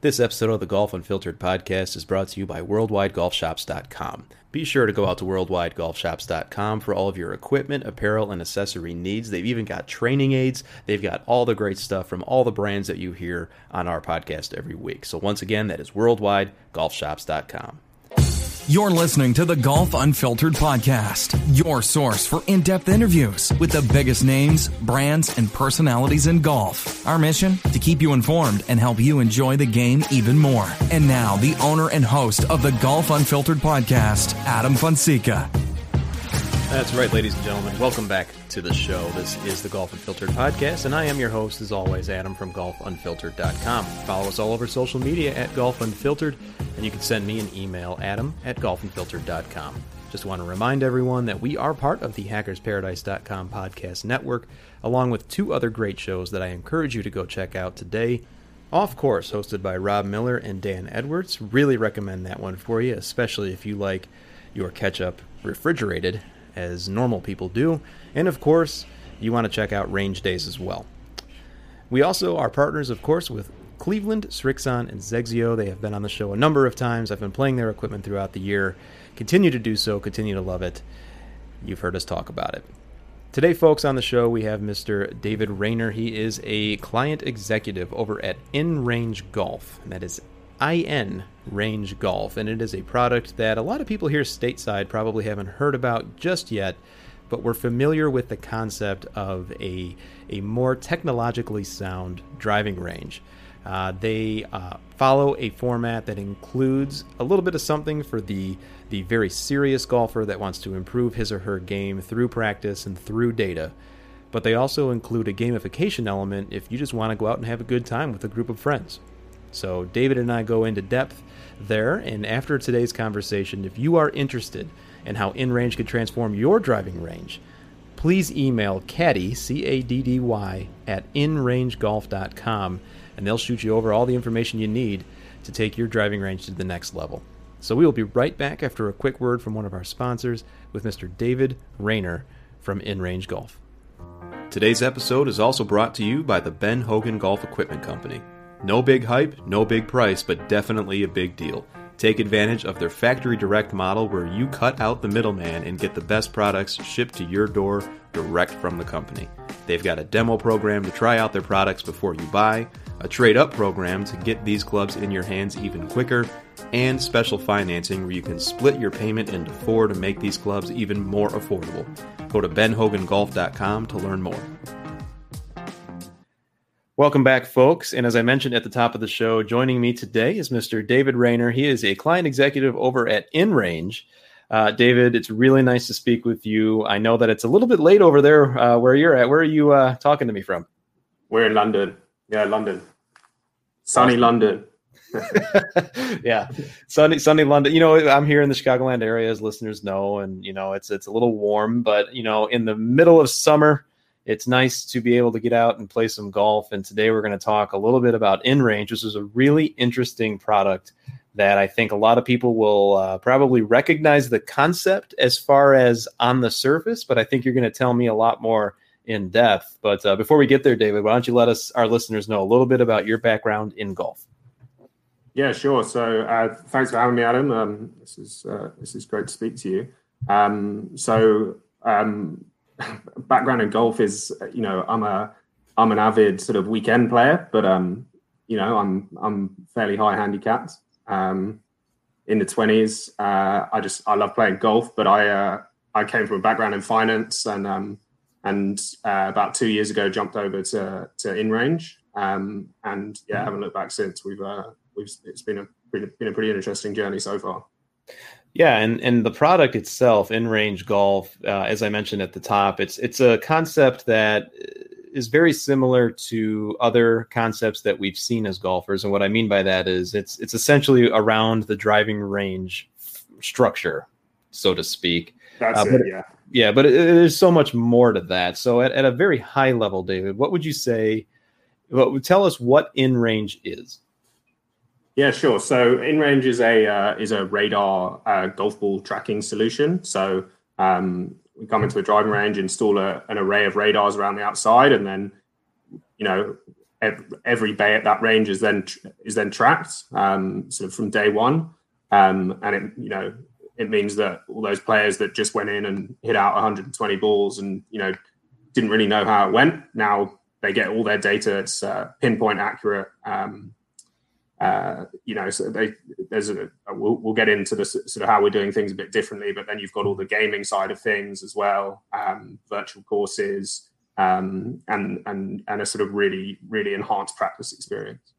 This episode of the Golf Unfiltered podcast is brought to you by WorldwideGolfShops.com. Be sure to go out to WorldwideGolfShops.com for all of your equipment, apparel, and accessory needs. They've even got training aids. They've got all the great stuff from all the brands that you hear on our podcast every week. So, once again, that is WorldwideGolfShops.com. You're listening to the Golf Unfiltered podcast, your source for in depth interviews with the biggest names, brands, and personalities in golf. Our mission? To keep you informed and help you enjoy the game even more. And now, the owner and host of the Golf Unfiltered podcast, Adam Fonseca. That's right, ladies and gentlemen. Welcome back to the show. This is the Golf Unfiltered podcast, and I am your host, as always, Adam from GolfUnfiltered.com. Follow us all over social media at Golf Unfiltered, and you can send me an email, adam at GolfUnfiltered.com. Just want to remind everyone that we are part of the HackersParadise.com podcast network, along with two other great shows that I encourage you to go check out today. Off Course, hosted by Rob Miller and Dan Edwards. Really recommend that one for you, especially if you like your ketchup refrigerated as normal people do. And of course, you want to check out Range Days as well. We also are partners, of course, with Cleveland, Srixon, and XXIO. They have been on the show a number of times. I've been playing their equipment throughout the year. Continue to do so, continue to love it. You've heard us talk about it. Today, folks, on the show, we have Mr. David Rayner. He is a client executive over at In Range Golf. And that is IN Range Golf, and it is a product that a lot of people here stateside probably haven't heard about just yet, but we're familiar with the concept of a, a more technologically sound driving range. Uh, they uh, follow a format that includes a little bit of something for the the very serious golfer that wants to improve his or her game through practice and through data. But they also include a gamification element if you just want to go out and have a good time with a group of friends. So, David and I go into depth there. And after today's conversation, if you are interested in how InRange could transform your driving range, please email caddy, C A D D Y, at inrangegolf.com, and they'll shoot you over all the information you need to take your driving range to the next level. So, we will be right back after a quick word from one of our sponsors with Mr. David Rayner from InRange Golf. Today's episode is also brought to you by the Ben Hogan Golf Equipment Company. No big hype, no big price, but definitely a big deal. Take advantage of their factory direct model where you cut out the middleman and get the best products shipped to your door direct from the company. They've got a demo program to try out their products before you buy, a trade up program to get these clubs in your hands even quicker, and special financing where you can split your payment into four to make these clubs even more affordable. Go to benhogangolf.com to learn more. Welcome back, folks. And as I mentioned at the top of the show, joining me today is Mr. David Rayner. He is a client executive over at InRange. Uh, David, it's really nice to speak with you. I know that it's a little bit late over there uh, where you're at. Where are you uh, talking to me from? We're in London. Yeah, London. Sunny. London. yeah, sunny, sunny London. You know, I'm here in the Chicagoland area, as listeners know, and you know, it's it's a little warm, but you know, in the middle of summer, it's nice to be able to get out and play some golf. And today we're going to talk a little bit about In Range. which is a really interesting product that I think a lot of people will uh, probably recognize the concept as far as on the surface, but I think you're going to tell me a lot more in depth. But uh, before we get there, David, why don't you let us, our listeners, know a little bit about your background in golf? Yeah, sure. So uh, thanks for having me, Adam. Um, this is uh, this is great to speak to you. Um, so um, background in golf is, you know, I'm a I'm an avid sort of weekend player, but um, you know, I'm I'm fairly high handicapped. Um, in the twenties, uh, I just I love playing golf, but I uh, I came from a background in finance and um, and uh, about two years ago jumped over to to InRange, um, and yeah, haven't looked back since. We've uh, we've it's been a been a pretty interesting journey so far. Yeah, and and the product itself, in range golf, uh, as I mentioned at the top, it's it's a concept that is very similar to other concepts that we've seen as golfers. And what I mean by that is it's it's essentially around the driving range f- structure, so to speak. That's uh, it, yeah. Yeah, but it, it, there's so much more to that. So at, at a very high level, David, what would you say? What tell us what in range is? Yeah, sure. So in range is a uh, is a radar uh, golf ball tracking solution. So um, we come into a driving range, install a, an array of radars around the outside, and then you know every bay at that range is then is then tracked um, sort of from day one, um, and it you know it means that all those players that just went in and hit out 120 balls and you know didn't really know how it went now they get all their data it's uh, pinpoint accurate um, uh, you know, so they, there's a, we'll, we'll, get into the sort of how we're doing things a bit differently, but then you've got all the gaming side of things as well, um, virtual courses, um, and and and a sort of really really enhanced practice experience.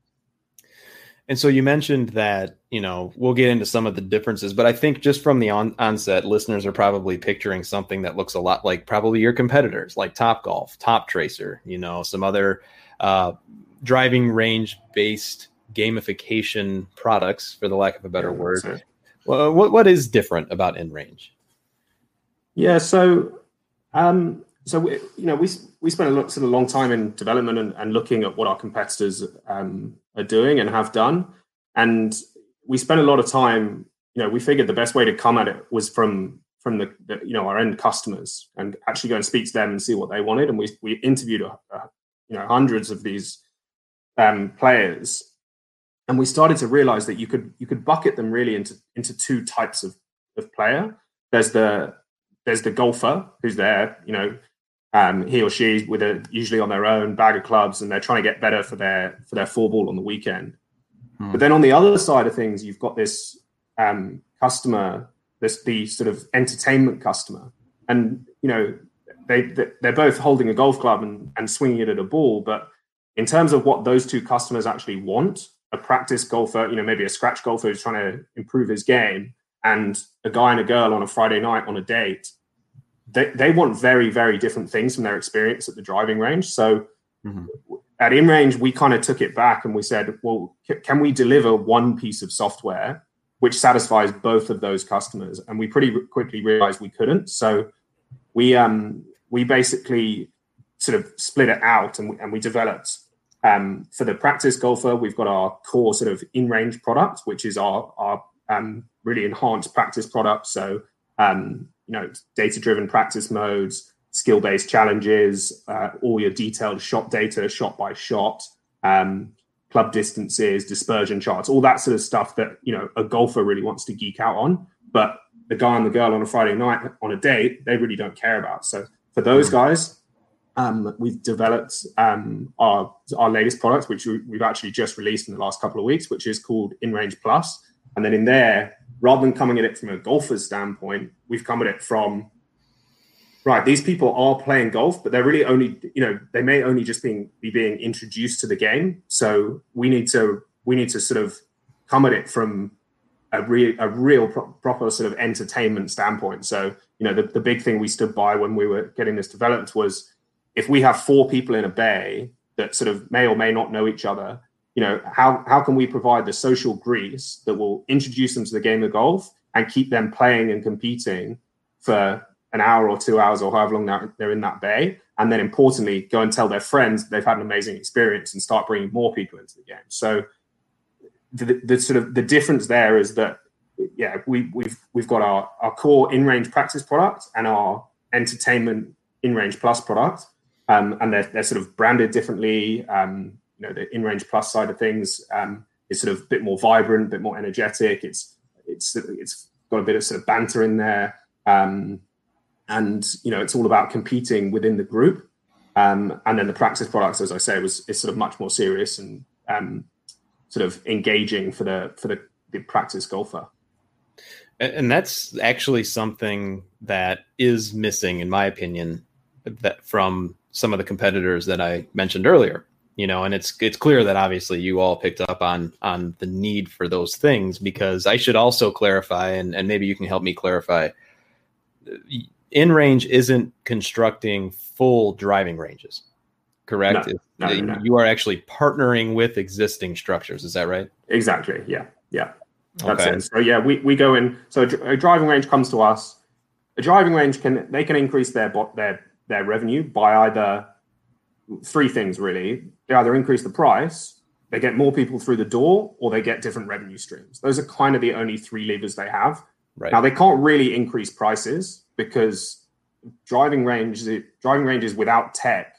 And so you mentioned that you know we'll get into some of the differences, but I think just from the on- onset, listeners are probably picturing something that looks a lot like probably your competitors, like Top Golf, Top Tracer, you know, some other uh, driving range based gamification products, for the lack of a better word. Well, what what is different about in range? Yeah, so um, so we, you know we we spent a lot, sort of long time in development and, and looking at what our competitors um, are doing and have done, and we spent a lot of time. You know, we figured the best way to come at it was from from the, the you know our end customers and actually go and speak to them and see what they wanted. And we we interviewed a, you know hundreds of these um, players and we started to realize that you could you could bucket them really into into two types of, of player. There's the there's the golfer who's there you know um, he or she with a usually on their own bag of clubs and they're trying to get better for their for their four ball on the weekend. Hmm. but then on the other side of things you've got this um, customer this the sort of entertainment customer. And you know they they're both holding a golf club and, and swinging it at a ball but in terms of what those two customers actually want a practice golfer, you know, maybe a scratch golfer who's trying to improve his game, and a guy and a girl on a Friday night on a date, they, they want very, very different things from their experience at the driving range. So mm-hmm. at in range, we kind of took it back and we said, well, c- can we deliver one piece of software which satisfies both of those customers? And we pretty quickly realized we couldn't. So we um we basically sort of split it out and we, and we developed um, for the practice golfer, we've got our core sort of in-range product, which is our, our um, really enhanced practice product. So, um, you know, data-driven practice modes, skill-based challenges, uh, all your detailed shot data, shot by shot, um, club distances, dispersion charts, all that sort of stuff that you know a golfer really wants to geek out on. But the guy and the girl on a Friday night on a date, they really don't care about. So for those mm. guys, um, we've developed um, our our latest product, which we've actually just released in the last couple of weeks, which is called InRange Plus. And then in there, rather than coming at it from a golfer's standpoint, we've come at it from right. These people are playing golf, but they're really only you know they may only just being be being introduced to the game. So we need to we need to sort of come at it from a real a real pro- proper sort of entertainment standpoint. So you know the, the big thing we stood by when we were getting this developed was if we have four people in a bay that sort of may or may not know each other, you know, how how can we provide the social grease that will introduce them to the game of golf and keep them playing and competing for an hour or two hours or however long they're in that bay, and then importantly, go and tell their friends they've had an amazing experience and start bringing more people into the game. So the, the sort of the difference there is that yeah, we, we've we've got our, our core in-range practice product and our entertainment in-range plus product um, and they're, they're sort of branded differently. Um, you know, the in-range plus side of things um, is sort of a bit more vibrant, a bit more energetic. It's it's it's got a bit of sort of banter in there, um, and you know, it's all about competing within the group. Um, and then the practice products, as I say, was is sort of much more serious and um, sort of engaging for the for the, the practice golfer. And that's actually something that is missing, in my opinion, that from some of the competitors that I mentioned earlier. You know, and it's it's clear that obviously you all picked up on on the need for those things because I should also clarify, and, and maybe you can help me clarify. In range isn't constructing full driving ranges. correct? No, no, no, you are actually partnering with existing structures. Is that right? Exactly. Yeah. Yeah. That's okay. it. So yeah, we, we go in. So a driving range comes to us. A driving range can they can increase their their their revenue by either three things really. They either increase the price, they get more people through the door, or they get different revenue streams. Those are kind of the only three levers they have. Right. Now they can't really increase prices because driving range driving ranges without tech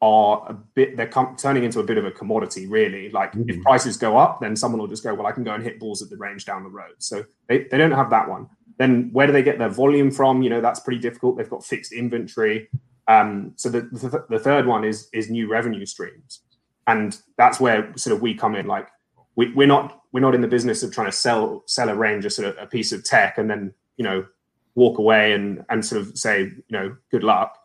are a bit they're com- turning into a bit of a commodity really like mm-hmm. if prices go up then someone will just go well i can go and hit balls at the range down the road so they, they don't have that one then where do they get their volume from? You know that's pretty difficult. They've got fixed inventory. Um, so the, the, the third one is is new revenue streams. And that's where sort of we come in. Like we, we're not we're not in the business of trying to sell sell a range of sort of a piece of tech and then you know walk away and and sort of say you know good luck.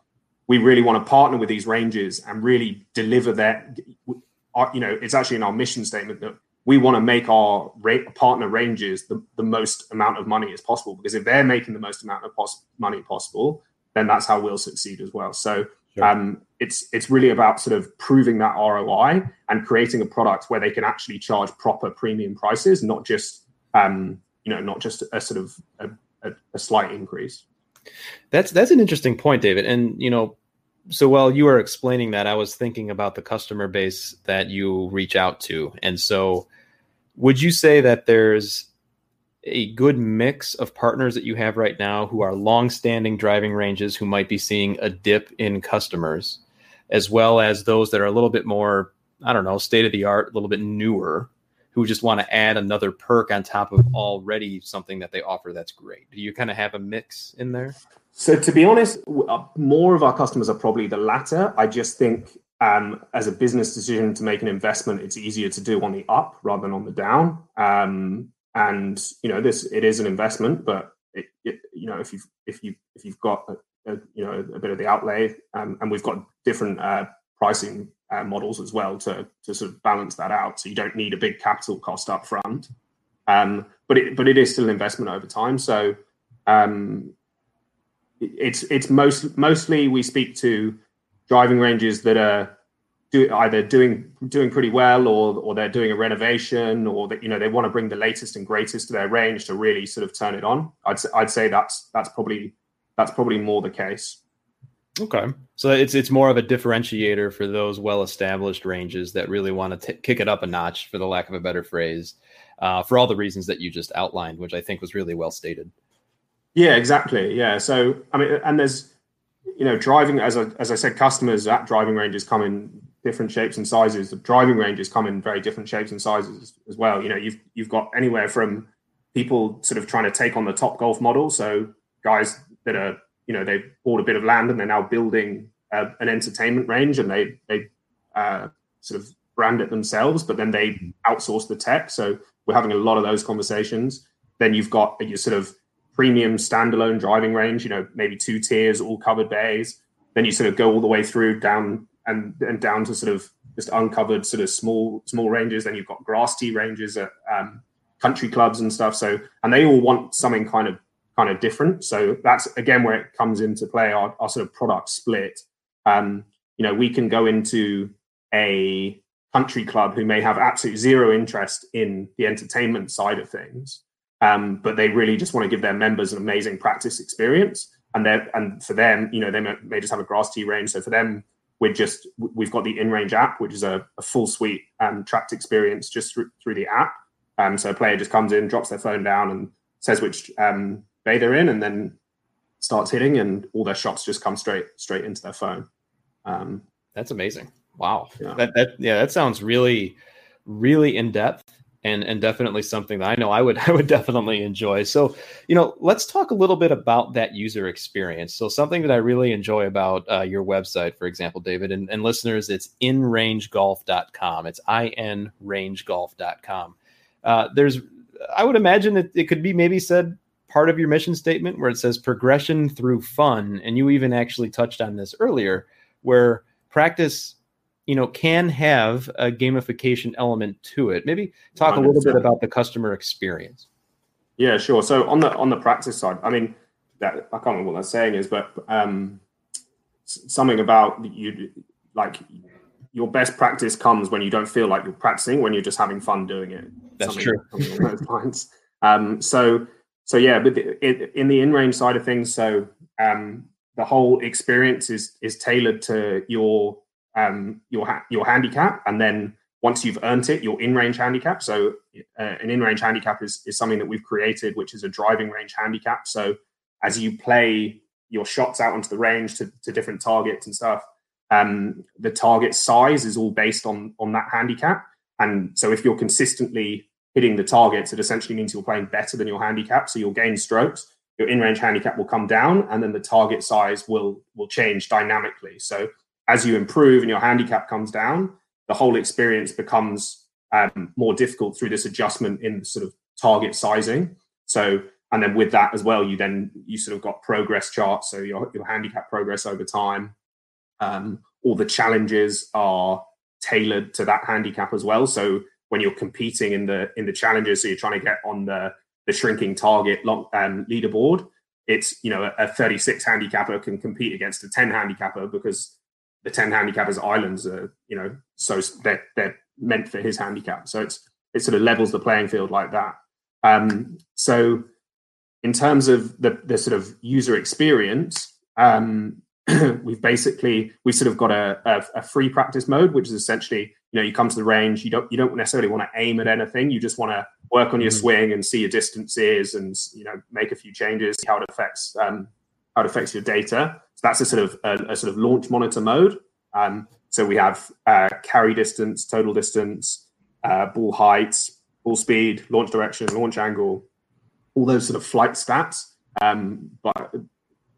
We really want to partner with these ranges and really deliver that. You know, it's actually in our mission statement that we want to make our partner ranges the, the most amount of money as possible because if they're making the most amount of pos- money possible, then that's how we'll succeed as well. So sure. um, it's it's really about sort of proving that ROI and creating a product where they can actually charge proper premium prices, not just um, you know not just a sort of a, a, a slight increase. That's that's an interesting point, David. And you know, so while you were explaining that, I was thinking about the customer base that you reach out to. And so would you say that there's a good mix of partners that you have right now who are long-standing driving ranges who might be seeing a dip in customers, as well as those that are a little bit more, I don't know, state of the art, a little bit newer, who just want to add another perk on top of already something that they offer that's great. Do you kind of have a mix in there? So to be honest, uh, more of our customers are probably the latter. I just think um, as a business decision to make an investment, it's easier to do on the up rather than on the down. Um, and you know, this it is an investment, but it, it, you know, if you've if you if you've got a, a, you know a bit of the outlay, um, and we've got different uh, pricing uh, models as well to to sort of balance that out. So you don't need a big capital cost up front, um, but it but it is still an investment over time. So um, it's it's most mostly we speak to driving ranges that are do, either doing doing pretty well or or they're doing a renovation or that you know they want to bring the latest and greatest to their range to really sort of turn it on. I'd I'd say that's that's probably that's probably more the case. Okay, so it's it's more of a differentiator for those well-established ranges that really want to kick it up a notch, for the lack of a better phrase, uh, for all the reasons that you just outlined, which I think was really well stated. Yeah, exactly. Yeah. So I mean, and there's you know driving as I, as I said, customers at driving ranges come in different shapes and sizes. The driving ranges come in very different shapes and sizes as well. You know, you've you've got anywhere from people sort of trying to take on the top golf model. So guys that are you know they bought a bit of land and they're now building uh, an entertainment range and they they uh, sort of brand it themselves, but then they outsource the tech. So we're having a lot of those conversations. Then you've got your sort of premium standalone driving range, you know, maybe two tiers, all covered bays. Then you sort of go all the way through down and and down to sort of just uncovered sort of small small ranges. Then you've got grass tee ranges at um, country clubs and stuff. So and they all want something kind of kind of different. So that's again where it comes into play our, our sort of product split. Um, you know, we can go into a country club who may have absolutely zero interest in the entertainment side of things um, but they really just want to give their members an amazing practice experience. And and for them, you know, they may, may, just have a grass tee range. So for them, we're just we've got the in range app, which is a, a full suite um, tracked experience just through, through the app. Um, so a player just comes in, drops their phone down, and says which um, bay they're in, and then starts hitting, and all their shots just come straight straight into their phone. Um, That's amazing. Wow. Yeah. That, that yeah, that sounds really really in depth and and definitely something that I know I would I would definitely enjoy. So, you know, let's talk a little bit about that user experience. So, something that I really enjoy about uh, your website, for example, David, and, and listeners, it's inrangegolf.com. It's inrangegolf.com. Uh, there's, I would imagine that it could be maybe said part of your mission statement where it says progression through fun, and you even actually touched on this earlier, where practice you know can have a gamification element to it maybe talk 100%. a little bit about the customer experience yeah sure so on the on the practice side i mean that i can't remember what that saying is but um something about you like your best practice comes when you don't feel like you're practicing, when you're just having fun doing it. That's true. those Um, so, so yeah, but in the in-range side of things, so um, the whole experience is is tailored to your um, your ha- your handicap, and then once you've earned it, your in-range handicap. So, uh, an in-range handicap is is something that we've created, which is a driving range handicap. So, as you play your shots out onto the range to, to different targets and stuff, um, the target size is all based on on that handicap. And so, if you're consistently hitting the targets, it essentially means you're playing better than your handicap. So you'll gain strokes, your in-range handicap will come down, and then the target size will will change dynamically. So as you improve and your handicap comes down, the whole experience becomes um, more difficult through this adjustment in sort of target sizing. So and then with that as well, you then you sort of got progress charts, so your your handicap progress over time. Um, all the challenges are tailored to that handicap as well. So when you're competing in the in the challenges, so you're trying to get on the the shrinking target long, um, leaderboard. It's you know a, a 36 handicapper can compete against a 10 handicapper because the 10 handicappers islands are you know so they're they're meant for his handicap. So it's it sort of levels the playing field like that. Um, so in terms of the the sort of user experience, um, we've basically we've sort of got a, a, a, free practice mode, which is essentially you know you come to the range, you don't you don't necessarily want to aim at anything, you just want to work on your mm-hmm. swing and see your distances and you know make a few changes, how it affects um, how it affects your data. So that's a sort of a, a sort of launch monitor mode. Um, so we have uh, carry distance, total distance, uh, ball height, ball speed, launch direction, launch angle, all those sort of flight stats, um, but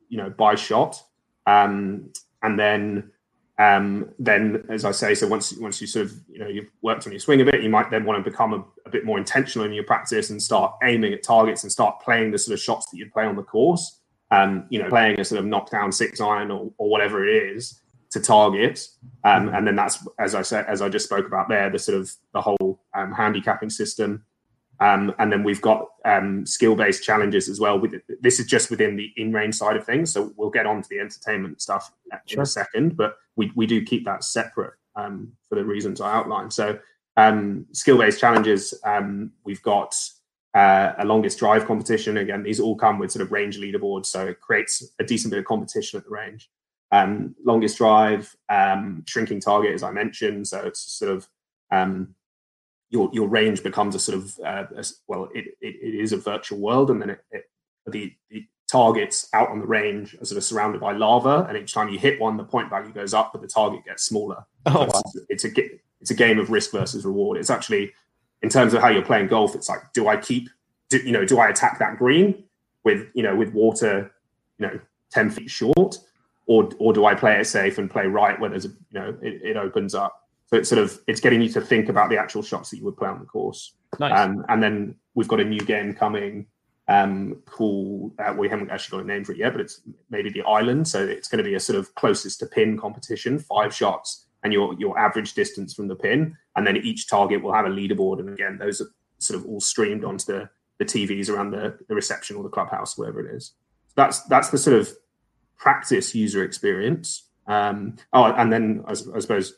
you know by shot. Um, and then um, then as I say, so once once you sort of you know you've worked on your swing a bit, you might then want to become a, a, bit more intentional in your practice and start aiming at targets and start playing the sort of shots that you'd play on the course. Um, you know, playing a sort of knockdown six iron or, or whatever it is to target, um, and then that's as I said, as I just spoke about there, the sort of the whole um, handicapping system um, and then we've got um, skill-based challenges as well. With this is just within the in-range side of things, so we'll get on to the entertainment stuff sure. in a second. But we we do keep that separate um, for the reasons I outlined. So um, skill-based challenges, um, we've got uh, a longest drive competition. Again, these all come with sort of range leaderboards, so it creates a decent bit of competition at the range. Um, longest drive, shrinking target, as I mentioned, so it's sort of your your range becomes a sort of uh, a, well, it, it, it is a virtual world, and then it, it, the, the targets out on the range are sort of surrounded by lava, and each time you hit one, the point value goes up, but the target gets smaller. Oh, wow. it's, it's a it's a game of risk versus reward. It's actually in terms of how you're playing golf. It's like, do I keep, do, you know, do I attack that green with you know with water, you know, ten feet short, or or do I play it safe and play right where there's a you know it, it opens up so it's sort of it's getting you to think about the actual shots that you would play on the course. Nice. Um, and then we've got a new game coming um, called uh, we haven't actually got a name for it yet, but it's maybe the island. So it's going to be a sort of closest to pin competition, five shots, and your your average distance from the pin, and then each target will have a leaderboard. And again, those are sort of all streamed onto the the TVs around the, the reception or the clubhouse, wherever it is. So that's that's the sort of practice user experience. Um, oh, and then I, I suppose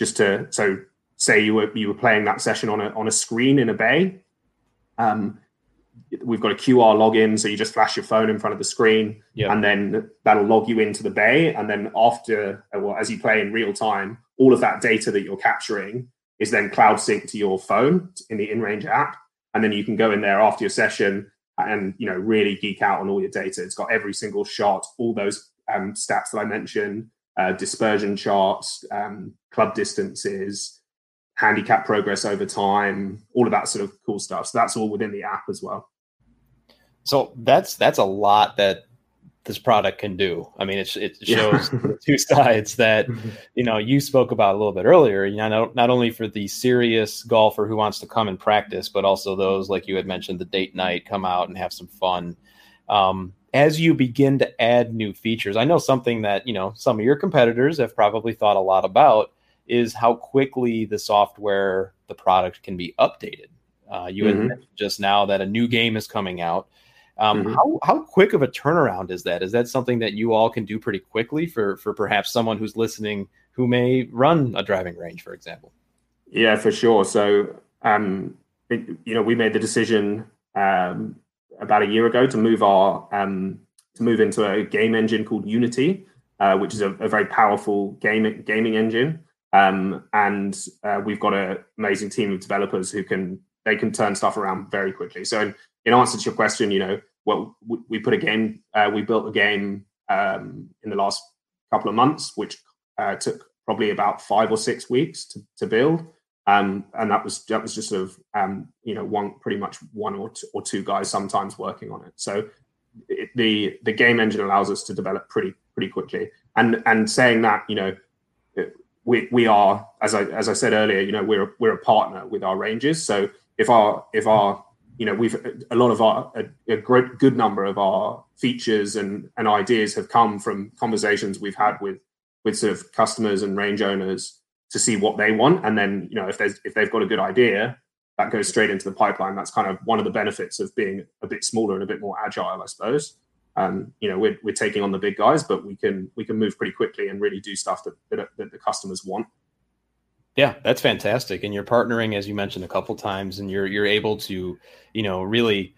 just to so say you were you were playing that session on a on a screen in a bay. Um, we've got a QR login, so you just flash your phone in front of the screen, and then that'll log you into the bay. And then after, well, as you play in real time, all of that data that you're capturing is then cloud synced to your phone in the InRange app, and then you can go in there after your session and you know really geek out on all your data. It's got every single shot, all those um, stats that I mentioned, uh, dispersion charts, um, club distances, handicap progress over time, all of that sort of cool stuff. So that's all within the app as well. So that's that's a lot that this product can do. I mean, it, it shows yeah. two sides that you know you spoke about a little bit earlier. You know, not, not only for the serious golfer who wants to come and practice, but also those like you had mentioned, the date night, come out and have some fun. Um, as you begin to add new features, I know something that you know some of your competitors have probably thought a lot about is how quickly the software, the product can be updated. Uh, you mm-hmm. had just now that a new game is coming out. Um, mm-hmm. How how quick of a turnaround is that? Is that something that you all can do pretty quickly for for perhaps someone who's listening who may run a driving range, for example? Yeah, for sure. So, um, it, you know, we made the decision um, about a year ago to move our um, to move into a game engine called Unity, uh, which is a, a, very powerful game gaming engine. Um, and uh, we've got an amazing team of developers who can they can turn stuff around very quickly. So, in, in answer to your question, you know, well, we, we put a game, uh, we built a game um, in the last couple of months, which uh, took probably about five or six weeks to, to build. Um, and that was that was just sort of um, you know one pretty much one or two, or two guys sometimes working on it. So it, the the game engine allows us to develop pretty pretty quickly. And and saying that you know we we are as I as I said earlier you know we're we're a partner with our ranges. So if our if our you know we've a lot of our a, a great good number of our features and and ideas have come from conversations we've had with with sort of customers and range owners to see what they want. And then you know if there's if they've got a good idea that goes straight into the pipeline. That's kind of one of the benefits of being a bit smaller and a bit more agile i suppose. Um, you know we're, we're taking on the big guys but we can we can move pretty quickly and really do stuff that, that, that the customers want. Yeah that's fantastic. And you're partnering as you mentioned a couple times and you're you're able to you know really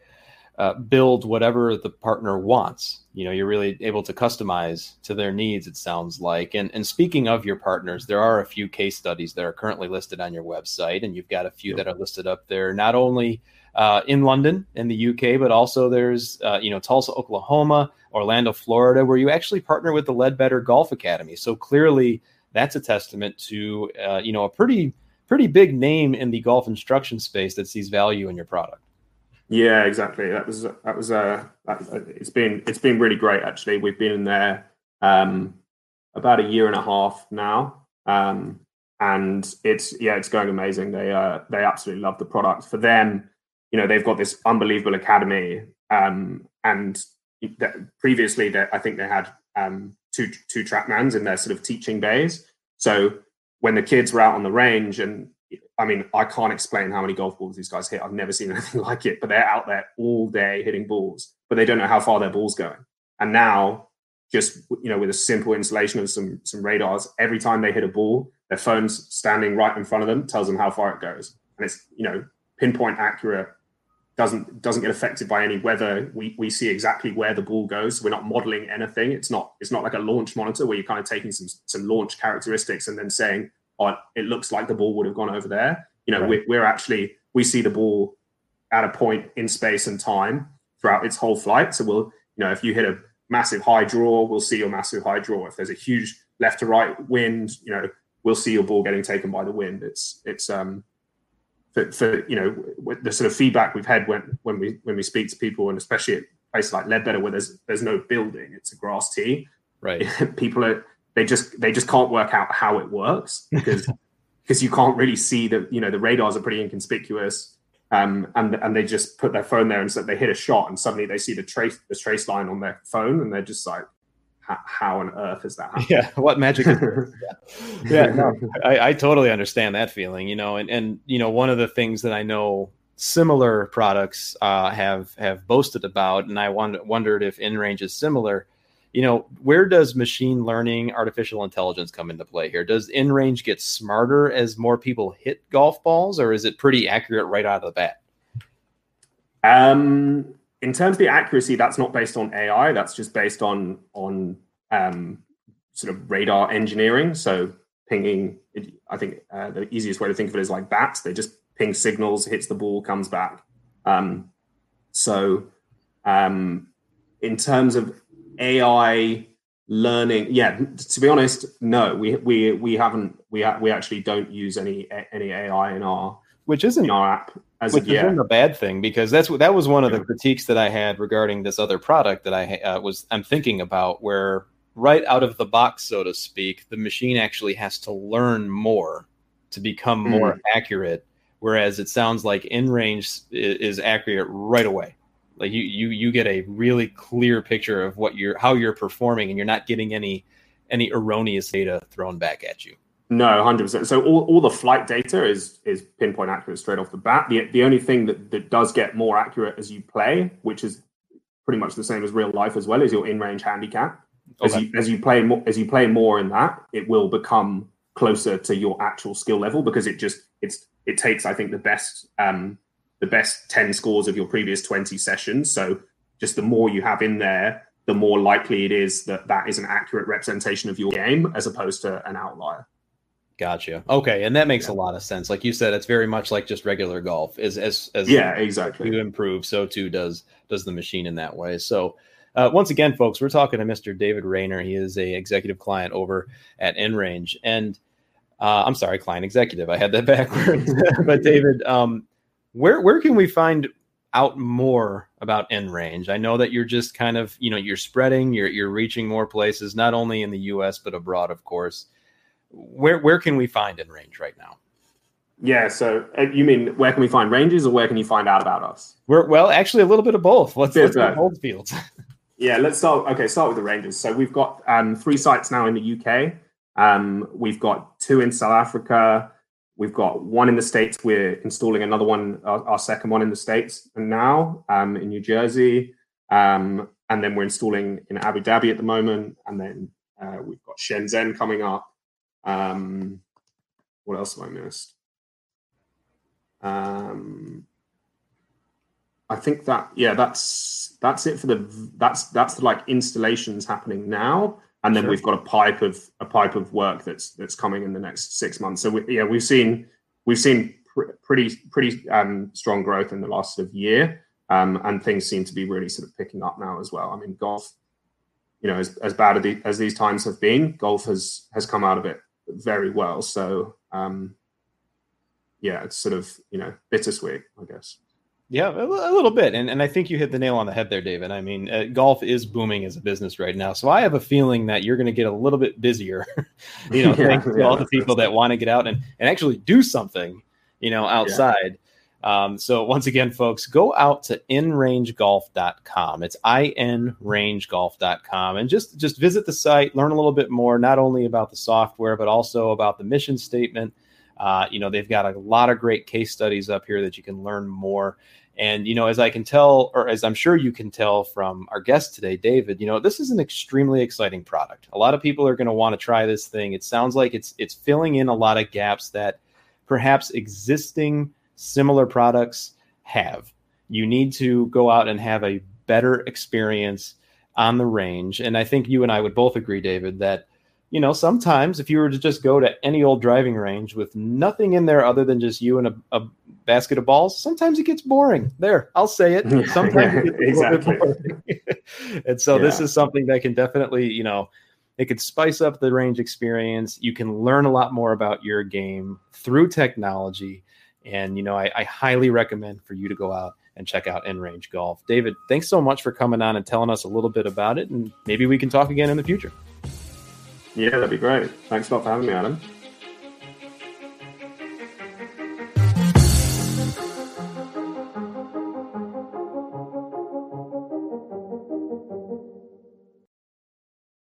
uh, build whatever the partner wants. You know, you're really able to customize to their needs. It sounds like. And and speaking of your partners, there are a few case studies that are currently listed on your website, and you've got a few that are listed up there. Not only uh, in London in the UK, but also there's uh, you know Tulsa, Oklahoma, Orlando, Florida, where you actually partner with the Leadbetter Golf Academy. So clearly, that's a testament to uh, you know a pretty pretty big name in the golf instruction space that sees value in your product. Yeah, exactly. That was that was uh, it's been it's been really great actually. We've been in there um, about a year and a half now, um, and it's yeah, it's going amazing. They uh, they absolutely love the product. For them, you know, they've got this unbelievable academy, um, and previously, that I think they had um, two two TrackMans in their sort of teaching bays. So when the kids were out on the range and I mean, I can't explain how many golf balls these guys hit. I've never seen anything like it, but they're out there all day hitting balls, but they don't know how far their ball's going. And now, just you know, with a simple installation of some some radars, every time they hit a ball, their phone's standing right in front of them, tells them how far it goes, and it's you know pinpoint accurate. Doesn't doesn't get affected by any weather. We we see exactly where the ball goes. We're not modeling anything. It's not it's not like a launch monitor where you're kind of taking some some launch characteristics and then saying oh, it looks like the ball would have gone over there. You know, right. we're, we're actually we see the ball at a point in space and time throughout its whole flight. So we'll, you know, if you hit a massive high draw, we'll see your massive high draw. If there's a huge left to right wind, you know, we'll see your ball getting taken by the wind. It's it's um for, for you know the sort of feedback we've had when when we when we speak to people and especially at places like Leadbetter where there's there's no building, it's a grass tee. Right. people are they just they just can't work out how it works because because you can't really see the you know the radars are pretty inconspicuous um, and and they just put their phone there and so they hit a shot and suddenly they see the trace the trace line on their phone and they're just like how on earth is that happening? yeah what magic is yeah, yeah no, I, I totally understand that feeling you know and and you know one of the things that i know similar products uh, have have boasted about and i wonder, wondered if in range is similar you know, where does machine learning, artificial intelligence come into play here? Does in range get smarter as more people hit golf balls, or is it pretty accurate right out of the bat? Um, in terms of the accuracy, that's not based on AI. That's just based on on um, sort of radar engineering. So pinging. I think uh, the easiest way to think of it is like bats. They just ping signals, hits the ball, comes back. Um, so um, in terms of AI learning yeah to be honest no we we we haven't we ha- we actually don't use any any ai in our which isn't in our app as which isn't a bad thing because that's what that was one of the critiques that i had regarding this other product that i uh, was i'm thinking about where right out of the box so to speak the machine actually has to learn more to become more mm. accurate whereas it sounds like in range is accurate right away like you you you get a really clear picture of what you're how you're performing, and you're not getting any any erroneous data thrown back at you. No, hundred percent. So all, all the flight data is is pinpoint accurate straight off the bat. The the only thing that, that does get more accurate as you play, which is pretty much the same as real life as well, is your in range handicap. as you as you play more as you play more in that, it will become closer to your actual skill level because it just it's it takes I think the best um the best 10 scores of your previous 20 sessions. So just the more you have in there, the more likely it is that that is an accurate representation of your game as opposed to an outlier. Gotcha. Okay, and that makes yeah. a lot of sense. Like you said, it's very much like just regular golf. As as as yeah, exactly. You improve, so too does does the machine in that way. So. Uh, once again, folks, we're talking to Mr. David Rayner. He is a executive client over at InRange, and uh, I'm sorry, client executive. I had that backwards. but David, um, where where can we find out more about InRange? I know that you're just kind of you know you're spreading, you're you're reaching more places, not only in the U.S. but abroad, of course where where can we find InRange right now? Yeah, so uh, you mean where can we find ranges, or where can you find out about us? We're well, actually, a little bit of both. Let's both fields. yeah, let's start. Okay, start with the ranges. So we've got um, three sites now in the UK. Um, we've got two in South Africa. We've got one in the states. We're installing another one, our, our second one in the states, and now um, in New Jersey. Um, and then we're installing in Abu Dhabi at the moment, and then uh, we've got Shenzhen coming up. Um, what else have I missed? Um, I think that yeah, that's that's it for the that's that's the like installations happening now, and then sure. we've got a pipe of a pipe of work that's that's coming in the next six months. So we, yeah, we've seen we've seen pr- pretty pretty um, strong growth in the last sort of year, um, and things seem to be really sort of picking up now as well. I mean, golf, you know, as, as bad as, the, as these times have been, golf has has come out of it very well. So um, yeah, it's sort of you know bittersweet, I guess. Yeah, a, little bit, and and I think you hit the nail on the head there, David. I mean, uh, golf is booming as a business right now, so I have a feeling that you're going to get a little bit busier. you know, yeah, thanks to all the people that want to get out and and actually do something, you know, outside. Um, so once again, folks, go out to inrangegolf.com. It's inrangegolf.com and just just visit the site, learn a little bit more, not only about the software but also about the mission statement. Uh, you know, they've got a lot of great case studies up here that you can learn more. And you know, as I can tell, or as I'm sure you can tell from our guest today, David, you know, this is an extremely exciting product. A lot of people are going to want to try this thing. It sounds like it's it's filling in a lot of gaps that perhaps existing similar products have. You need to go out and have a better experience on the range. And I think you and I would both agree, David, that you know sometimes if you were to just go to any old driving range with nothing in there other than just you and a, a basket of balls, sometimes it gets boring. There, I'll say it. Sometimes it exactly. and so yeah. this is something that can definitely, you know, it could spice up the range experience. You can learn a lot more about your game through technology and, you know, I, I highly recommend for you to go out and check out in range Golf. David, thanks so much for coming on and telling us a little bit about it. And maybe we can talk again in the future. Yeah, that'd be great. Thanks a lot for having me, Adam.